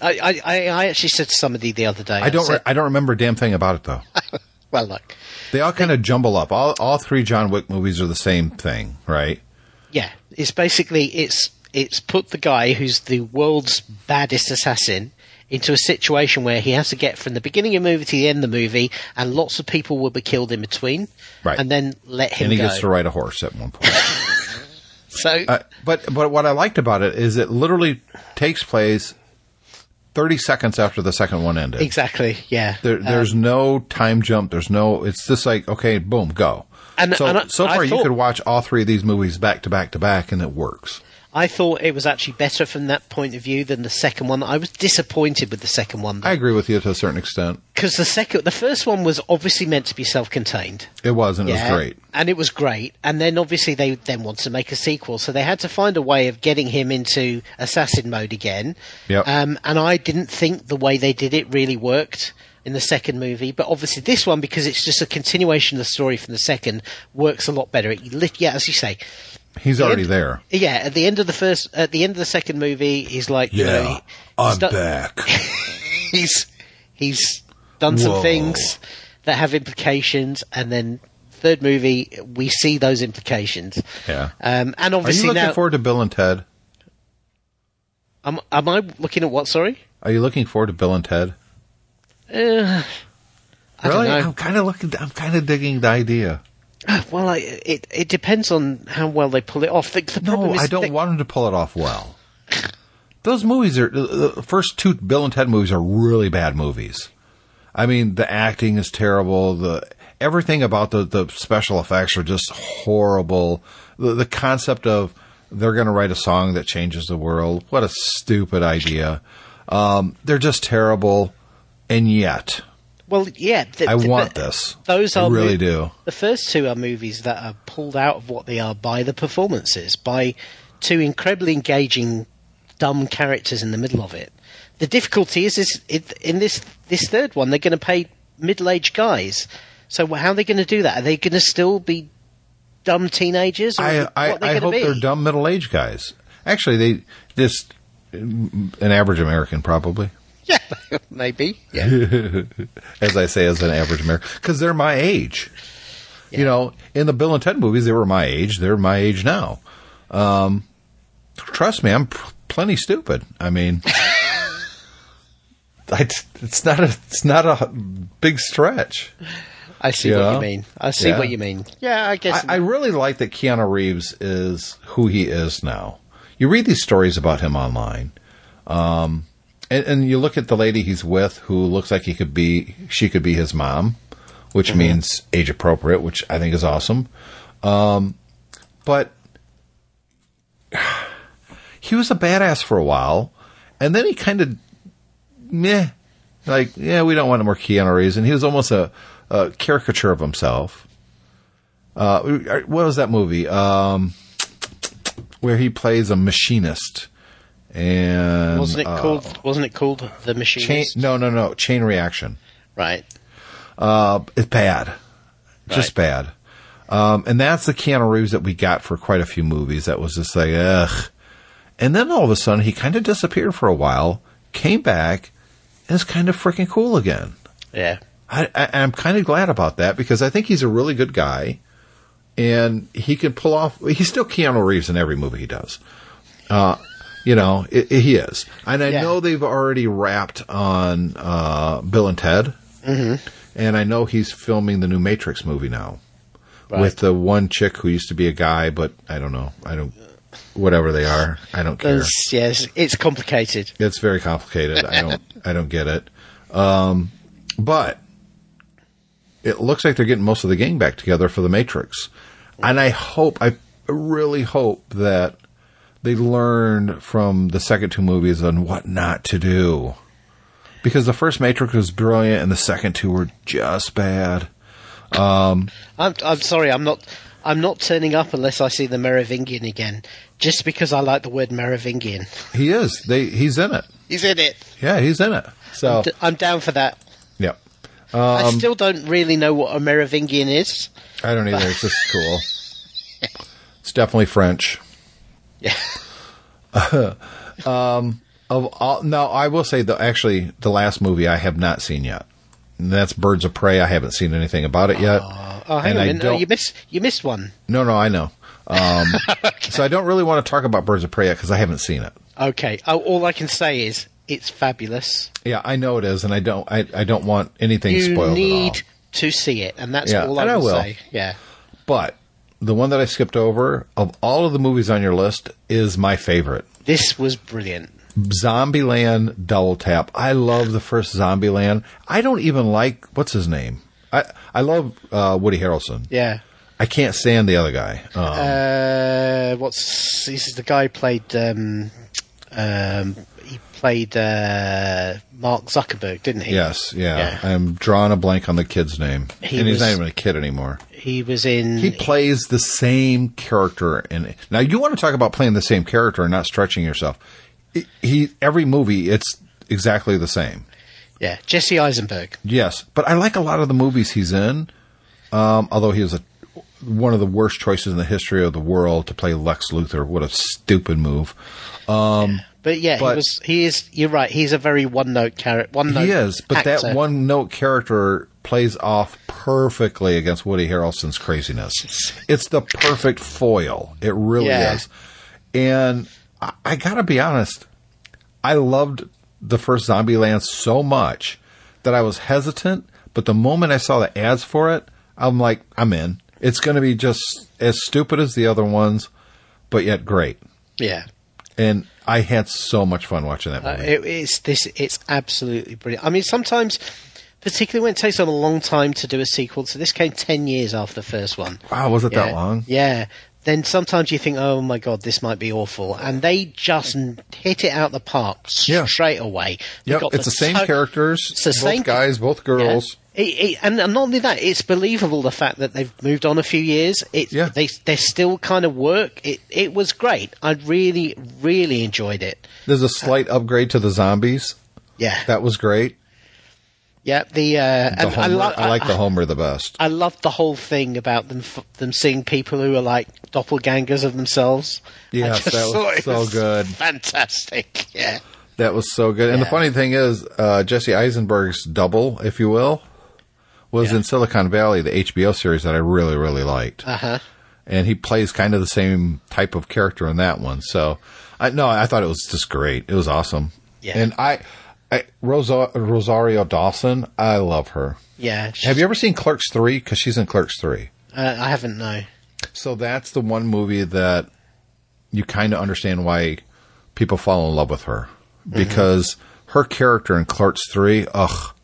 I, I, I actually said to somebody the other day. I don't said, re- I don't remember a damn thing about it though. well, look, They all kind of jumble up. All all three John Wick movies are the same thing, right? yeah. It's basically it's it's put the guy who's the world's baddest assassin into a situation where he has to get from the beginning of the movie to the end of the movie, and lots of people will be killed in between, Right. and then let him and he go. gets to ride a horse at one point. so uh, but but what I liked about it is it literally takes place thirty seconds after the second one ended. exactly, yeah. There, there's Um, no time jump. There's no. It's just like okay, boom, go. And- so and I- so I far, you could watch all three of these movies back to back to back, and it works. I thought it was actually better from that point of view than the second one. I was disappointed with the second one I agree with you to a certain extent. because the second, the first one was obviously meant to be self-contained. It was, and it was great. and it was great. And then obviously they then wanted to make a sequel, so they had to find a way of getting him into assassin mode again. Yep. Um, and I didn't think the way they did it really worked in the second movie, but obviously this one, because it's just a continuation of the story from the second, works a lot better. It, yeah, as you say, He's already end- there. Yeah, at the end of the first, at the end of the second movie, he's like, you know, done- back. he's he's done some Whoa. things that have implications, and then third movie we see those implications. Yeah. Um, and Are you obviously looking now, forward to Bill and Ted? am, am I looking at what? Sorry. Are you looking forward to Bill and Ted? Uh, I really? I'm kind of looking. I'm kind of digging the idea. Well, I, it it depends on how well they pull it off. The, the No, is I don't that- want them to pull it off well. Those movies are the first two Bill and Ted movies are really bad movies. I mean, the acting is terrible. The everything about the the special effects are just horrible. The, the concept of they're going to write a song that changes the world. What a stupid idea. Um, they're just terrible, and yet Well, yeah. th- I th- want th- this. Those I are really mo- do. The first two are movies that are pulled out of what they are by the performances, by two incredibly engaging, dumb characters in the middle of it. The difficulty is, is it, in this this third one, they're going to pay middle-aged guys. So how are they going to do that? Are they going to still be dumb teenagers? Or I I, I hope be? they're dumb middle aged guys. Actually, they just mm, an average American probably. Yeah, maybe. Yeah. as I say, as an average American, because they're my age. You know, in the Bill and Ted movies, they were my age. They're my age now. Um, trust me, I'm p- plenty stupid. I mean, I, it's not a it's not a big stretch. I see Yeah. what you mean. I see Yeah. what you mean. Yeah, I guess. I, I really like that Keanu Reeves is who he is now. You read these stories about him online, um, and, and you look at the lady he's with, who looks like he could be, she could be his mom, which means age appropriate, which I think is awesome. Um, but he was a badass for a while, and then he kind of, meh, like yeah, we don't want no more Keanu Reeves, and he was almost a, a caricature of himself. Uh, what was that movie? Um, where he plays a machinist, and wasn't it uh, called? Wasn't it called the Chain, Machinist? no, no, no. Chain Reaction. Right. Uh, it's bad, just bad. Um, and that's the Keanu Reeves that we got for quite a few movies. That was just like ugh. And then all of a sudden, he kind of disappeared for a while, came back, and is kind of freaking cool again. Yeah. I, I, I'm kind of glad about that because I think he's a really good guy, and he can pull off. He's still Keanu Reeves in every movie he does. Uh, you know, i i he is, and I Yeah. know they've already wrapped on uh, Bill and Ted, mm-hmm. and I know he's filming the new Matrix movie now Right. with the one chick who used to be a guy, but I don't know, I don't, whatever they are, I don't care. There's- yes, it's complicated. It's very complicated. I don't I don't get it. Um, but it looks like they're getting most of the gang back together for the Matrix. And I hope I really hope that they learned from the second two movies on what not to do. Because the first Matrix was brilliant and the second two were just bad. Um, I'm I'm sorry, I'm not I'm not turning up unless I see the Merovingian again. Just because I like the word Merovingian. He is. They he's in it. He's in it. Yeah, he's in it. So D- I'm down for that. yeah. I um, still don't really know what a Merovingian is. I don't either. It's just cool. It's definitely French. Yeah. Of all, no, I will say though. Actually, the last movie I have not seen yet. And that's Birds of Prey. I haven't seen anything about it yet. Oh, hang And on I. No, don't- you missed you missed one. No, no, I know. Um, So I don't really want to talk about Birds of Prey yet because I haven't seen it. Okay. Oh, all I can say is it's fabulous. Yeah, I know it is, and I don't. I, I don't want anything You spoiled need at all. to see it, and that's Yeah, all I and I will. say. Yeah. But the one that I skipped over of all of the movies on your list is my favorite. This was brilliant. Zombieland Double Tap. I love the first Zombieland. I don't even like what's his name. I I love uh, Woody Harrelson. Yeah. I can't stand the other guy. Um, Uh, what's this is the guy who played um, um, played uh, Mark Zuckerberg, didn't he? yes, yeah. Yeah. I'm drawing a blank on the kid's name, He and he's not even a kid anymore. He was in He plays the same character in it. Now you want to talk about playing the same character and not stretching yourself. He- He every movie it's exactly the same. yeah Jesse Eisenberg. Yes, but I like a lot of the movies he's in. Um, although he was a one of the worst choices in the history of the world to play Lex Luthor. What a stupid move. But yeah, But- he was. He is. You're right. He's a very one note character. One note. He is, but actor. that one note character plays off perfectly against Woody Harrelson's craziness. It's the perfect foil. It really Yeah. is. And I, I gotta be honest, I loved the first Zombieland so much that I was hesitant, but the moment I saw the ads for it, I'm like, I'm in. It's gonna be just as stupid as the other ones, but yet great. Yeah. And I had so much fun watching that Uh, movie. it, it's this. It's absolutely brilliant. I mean, sometimes, particularly when it takes them a long time to do a sequel. So this came ten years after the first one. wow, was it Yeah. that long? Yeah. Then sometimes you think, oh my god, this might be awful, and they just hit it out the park Yeah. straight away. They've Yep, it's the, same to- characters, the both same- guys, both girls. Yeah. It, it, and, not only that, it's believable the fact that they've moved on a few years. It, Yeah. they they still kind of work. It it was great. I really really enjoyed it. There's a slight upgrade to the zombies. Yeah, That was great. yeah. The uh, The and I, Homer, lo- I like the Homer the best. I loved the whole thing about them f- them seeing people who are like doppelgangers of themselves. Yeah, that was so good. fantastic. Yeah, That was so good. And the funny thing is, uh, Jesse Eisenberg's double, if you will, was Yeah. in Silicon Valley, the HBO series that I really, really liked. uh huh. And he plays kind of the same type of character in that one. So, I no, I thought it was just great. It was awesome. Yeah. And I, I Rosa, Rosario Dawson, I love her. Yeah. Have you ever seen Clerks 3? Because she's in Clerks 3. Uh, I haven't. No. So that's the one movie that you kind of understand why people fall in love with her because her character in Clerks 3, ugh,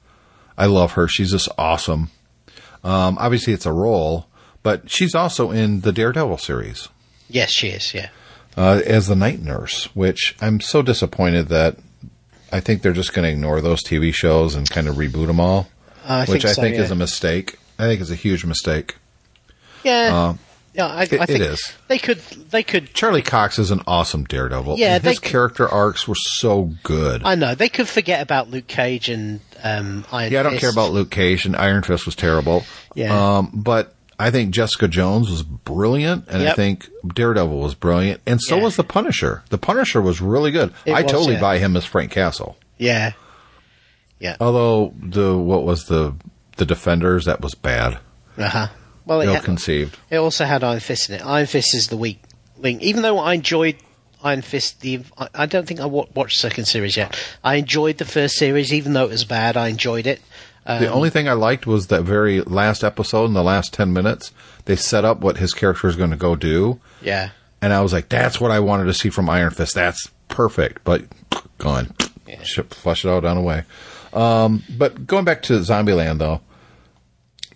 I love her. She's just awesome. Um, obviously, it's a role, but she's also in the Daredevil series Yes, she is. Yeah. uh, as the night nurse, which I'm so disappointed that I think they're just going to ignore those TV shows and kind of reboot them all, I which I so, think yeah. is a mistake. I think it's a huge mistake. Yeah. yeah. I, I think is. they could. They could. Charlie Cox is an awesome Daredevil. Yeah, his they- character arcs were so good. I know they could forget about Luke Cage and um, Iron yeah, I don't Fist. care about Luke Cage and Iron Fist was terrible. Yeah. Um, but I think Jessica Jones was brilliant, and I think Daredevil was brilliant, and so Yeah. was the Punisher. The Punisher was really good. It I was, totally yeah. buy him as Frank Castle. Yeah. Yeah. Although the what was the the Defenders that was bad, Uh huh. Well, it, ill conceived. it also had Iron Fist in it. Iron Fist is the weak link. Even though I enjoyed Iron Fist, the I, don't think I watched the second series yet. I enjoyed the first series, even though it was bad. I enjoyed it. Um, The only thing I liked was that very last episode in the last ten minutes. They set up what his character is going to go do, Yeah. And I was like, that's what I wanted to see from Iron Fist. That's perfect. But gone. Sh- Flush it all down away. Um, but going back to Zombieland, though,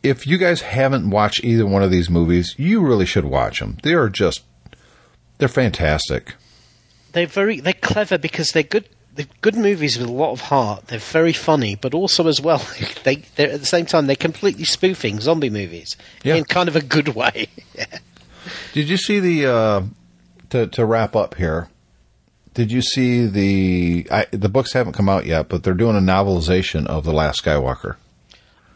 if you guys haven't watched either one of these movies, you really should watch them. They are just, they're fantastic. They're very they're clever because they're good. They're good movies with a lot of heart. They're very funny, but also as well, they they're at the same time they're completely spoofing zombie movies Yeah. in kind of a good way. Did you see the uh, to to wrap up here? Did you see the I, the books haven't come out yet, but they're doing a novelization of the Last Skywalker.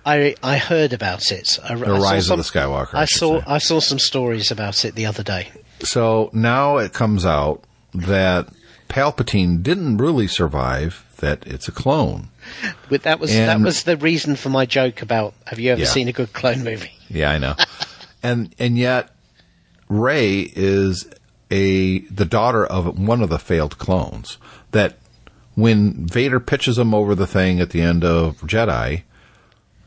I I heard about it. I, The I Rise some- of the Skywalker. I should saw say. I saw some stories about it the other day. So now it comes out that Palpatine didn't really survive. That it's a clone. But that was that was the reason for my joke about have you ever Yeah. seen a good clone movie? Yeah, I know. and and yet Rey is a the daughter of one of the failed clones. That when Vader pitches him over the thing at the end of Jedi,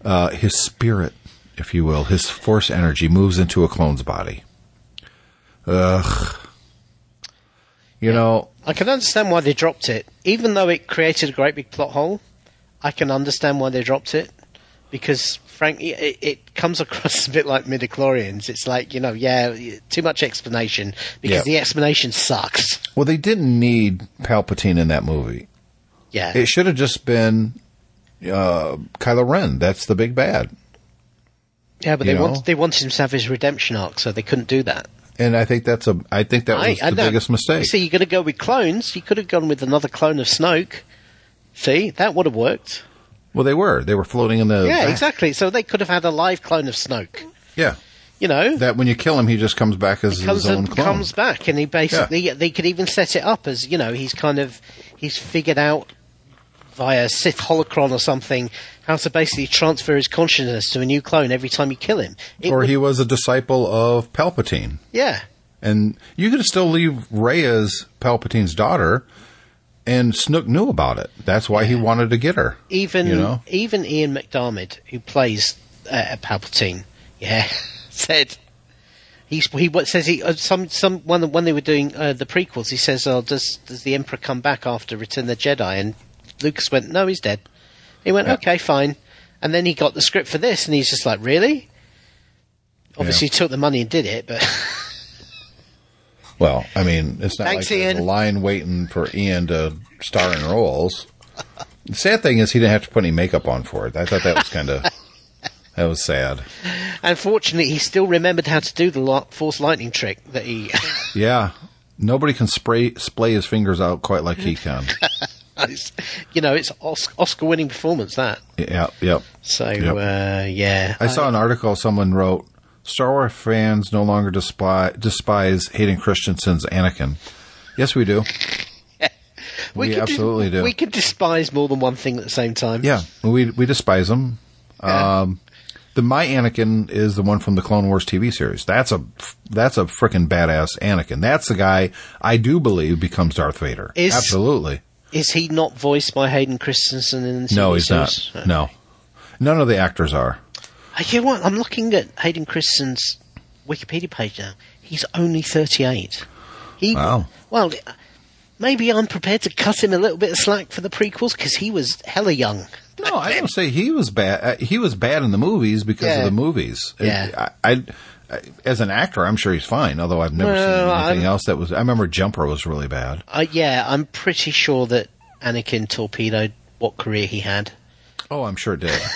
uh, his spirit, if you will, his force energy moves into a clone's body. Ugh. You know, I can understand why they dropped it, even though it created a great big plot hole. I can understand why they dropped it because, frankly, it, it comes across a bit like midichlorians. It's like you know, yeah, too much explanation because Yeah. the explanation sucks. well, they didn't need Palpatine in that movie. Yeah, It should have just been uh, Kylo Ren. That's the big bad. yeah, but you they know. wanted they wanted him to have his redemption arc, so they couldn't do that. And I think that's a. I think that was I- I the biggest mistake. See, you're going to go with clones. You could have gone with another clone of Snoke. See, that would have worked. well, they were. They were floating in the. Yeah, back. exactly. So they could have had a live clone of Snoke. Yeah, You know, that when you kill him, he just comes back as comes his own clone. comes back, and he basically they could even set it up as you know he's kind of he's figured out via Sith holocron or something how to basically transfer his consciousness to a new clone every time you kill him. It or would- he was a disciple of Palpatine, yeah, and you could still leave Rey as Palpatine's daughter, and Snoke knew about it. That's why he wanted to get her. even you know, even Ian McDiarmid who plays uh, Palpatine, yeah, said. He's, he says he uh, some some when when they were doing uh, the prequels he says oh does does the Emperor come back after Return of the Jedi and Lucas went no he's dead he went Yeah. okay fine and then he got the script for this and he's just like really obviously he took the money and did it but well, I mean, it's not Thanks, like there's a Ian. line waiting for Ian to star in roles. The sad thing is he didn't have to put any makeup on for it. I thought that was kind of that was sad. unfortunately he still remembered how to do the Force lightning trick that he Yeah, nobody can spray splay his fingers out quite like he can. you know it's Oscar winning performance that yeah, yep. so Yep. uh, yeah I saw an article someone wrote Star Wars fans no longer despise, despise Hayden Christensen's Anakin. Yes, we do. we could absolutely do. We could despise more than one thing at the same time. Yeah, we we despise him. Yeah. Um, the my Anakin is the one from the Clone Wars TV series. That's a that's a freaking badass Anakin. That's the guy I do believe becomes Darth Vader. Is- Absolutely. Is he not voiced by Hayden Christensen in the No, he's series? not. No, none of the actors are. Uh, You know what? I'm looking at Hayden Christensen's Wikipedia page now. He's only 38. He, Wow. Well, maybe I'm prepared to cut him a little bit of slack for the prequels because he was hella young. No, I don't say he was bad. Uh, he was bad in the movies because Yeah. of the movies. Yeah. I, I- as an actor, I'm sure he's fine. Although I've never Well, seen anything I'm- else that was. I remember Jumper was really bad. Uh, yeah, I'm pretty sure that Anakin torpedoed what career he had. Oh, I'm sure it did.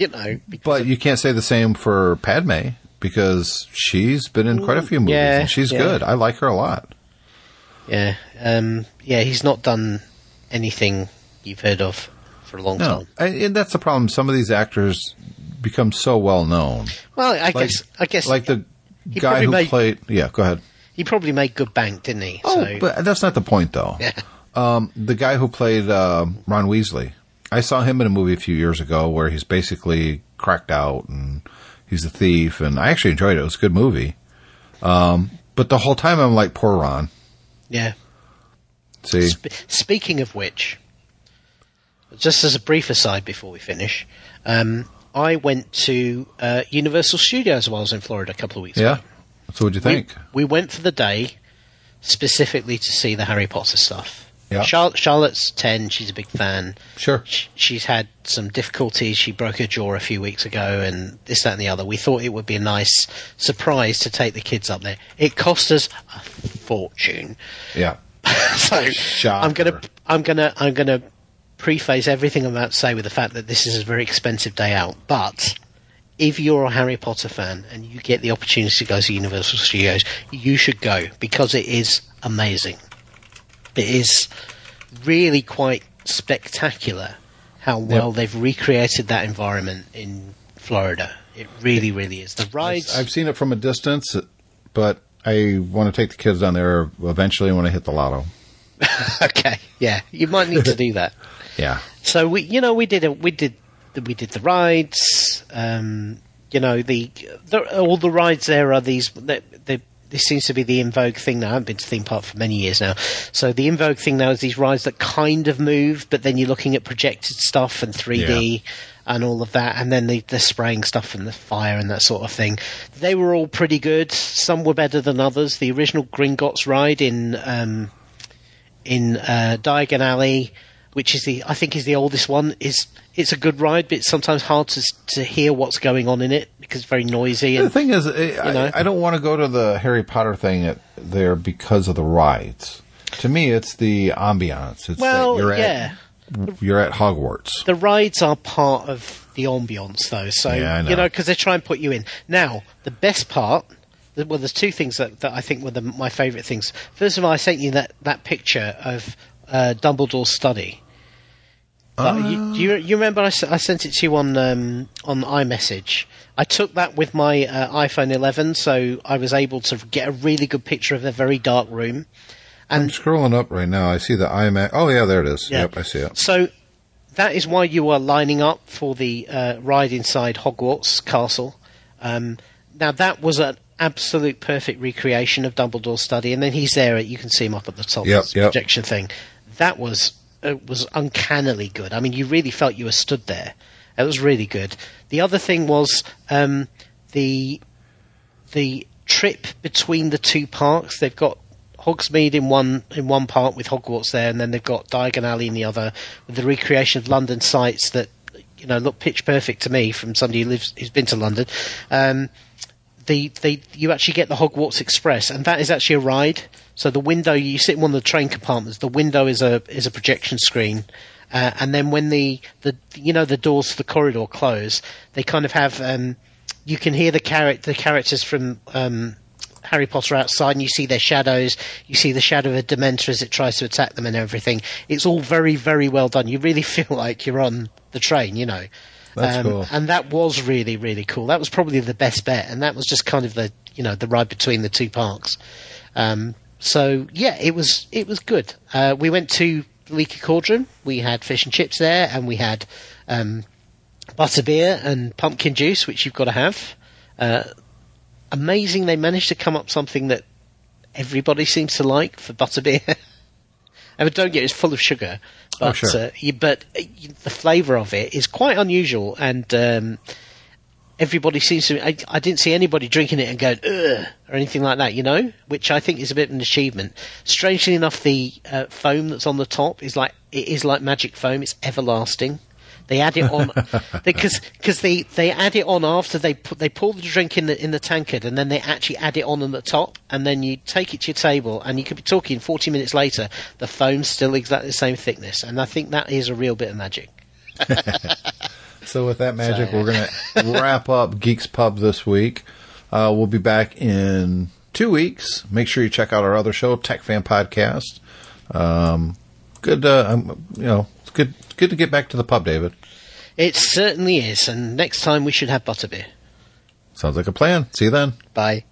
You know, but you can't say the same for Padme because she's been in quite a few movies Yeah, and she's yeah. good. I like her a lot. Yeah, um, yeah, he's not done anything you've heard of for a long No, time. I, and that's the problem. Some of these actors become so well known. Well, I Like, guess, I guess, like the guy who made- played. Yeah, go ahead. he probably made good bank, didn't he? Oh, so, but that's not the point, though. yeah, Um, the guy who played uh, Ron Weasley, I saw him in a movie a few years ago where he's basically cracked out and he's a thief, and I actually enjoyed it. It was a good movie. Um, but the whole time I'm like, poor Ron. yeah. See, Sp- speaking of which, just as a brief aside before we finish, um, I went to uh, Universal Studios while I was in Florida a couple of weeks yeah. ago. So what do you think? We, we went for the day specifically to see the Harry Potter stuff. Yeah. Char- Charlotte's 10, she's a big fan. Sure. Sh- She's had some difficulties. She broke her jaw a few weeks ago, and this, that, and the other. We thought it would be a nice surprise to take the kids up there. It cost us a fortune. Yeah. so Shocker. I'm gonna I'm gonna I'm gonna preface everything I'm about to say with the fact that this is a very expensive day out. But if you're a Harry Potter fan and you get the opportunity to go to Universal Studios, you should go because it is amazing. It is really quite spectacular how well they've recreated that environment in Florida. It really, really is. The rides. I've seen it from a distance, but I want to take the kids down there eventually when I hit the lotto. okay, yeah, you might need to do that. Yeah. So we, you know, we did a, we did we did the rides. Um, you know, the, the all the rides there are these. The, the, this seems to be the in vogue thing now. I haven't been to theme park for many years now. So the in vogue thing now is these rides that kind of move, but then you're looking at projected stuff and 3D and all of that, and then the, the spraying stuff and the fire and that sort of thing. They were all pretty good. Some were better than others. The original Gringotts ride in um, in uh, Diagon Alley, which is the I think is the oldest one, is it's a good ride, but it's sometimes hard to to hear what's going on in it because it's very noisy. And, The thing is, I, know? I, I don't want to go to the Harry Potter thing at, there because of the rides. To me, it's the ambiance. It's well, you're yeah, at you're at Hogwarts. the rides are part of the ambiance, though. So Yeah, I you know. know, because they try and put you in. Now, the best part. Well, there's two things that, that I think were the, my favourite things. First of all, I sent you that, that picture of uh, Dumbledore's study. But you, do you, you remember I, s- I sent it to you on um, on iMessage? I took that with my uh, iPhone 11, so I was able to get a really good picture of a very dark room. I'm scrolling up right now. I see the iMac. Oh yeah, there it is. Yeah. Yep, I see it. So that is why you are lining up for the uh, ride inside Hogwarts Castle. Um, now that was an absolute perfect recreation of Dumbledore's study, and then he's there. You can see him up at the top. Yep, yep. projection thing. That was uh, was uncannily good. I mean, you really felt you were stood there. It was really good. The other thing was um, the the trip between the two parks. They've got Hogsmeade in one in one part with Hogwarts there, and then they've got Diagon Alley in the other with the recreation of London sites that you know look pitch perfect to me from somebody who lives who's been to London. Um, the they you actually get the Hogwarts Express, and that is actually a ride. So the window you sit in one of the train compartments. The window is a is a projection screen, uh, and then when the, the you know the doors to the corridor close, they kind of have um, you can hear the character the characters from um, Harry Potter outside, and you see their shadows. You see the shadow of a Dementor as it tries to attack them and everything. It's all very very well done. You really feel like you're on the train, you know. That's Um, cool. And that was really, really cool. That was probably the best bet, and that was just kind of the you know the ride between the two parks. Um, so yeah, it was it was good. Uh, we went to Leaky Cauldron. We had fish and chips there, and we had um, butterbeer and pumpkin juice, which you've got to have. Uh, amazing, they managed to come up something that everybody seems to like for butterbeer. I mean, don't get it, it's full of sugar, but Oh, sure. uh, you, but uh, you- the flavour of it is quite unusual, and um, everybody seems to. I, I didn't see anybody drinking it and going ugh or anything like that, you know, which I think is a bit of an achievement. Strangely enough, the uh, foam that's on the top is like it is like magic foam; it's everlasting. They add it on because because they, they add it on after they put they pour the drink in the in the tankard and then they actually add it on on the top and then you take it to your table and you could be talking forty minutes later the foam's still exactly the same thickness and I think that is a real bit of magic. So with that magic, So- we're going to wrap up Geeks Pub this week. Uh, we'll be back in two weeks. Make sure you check out our other show, Tech Fan Podcast. Um, good, uh, um, you know, it's good, good to get back to the pub, David. It certainly is, and next time we should have butterbeer. Sounds like a plan. See you then. Bye.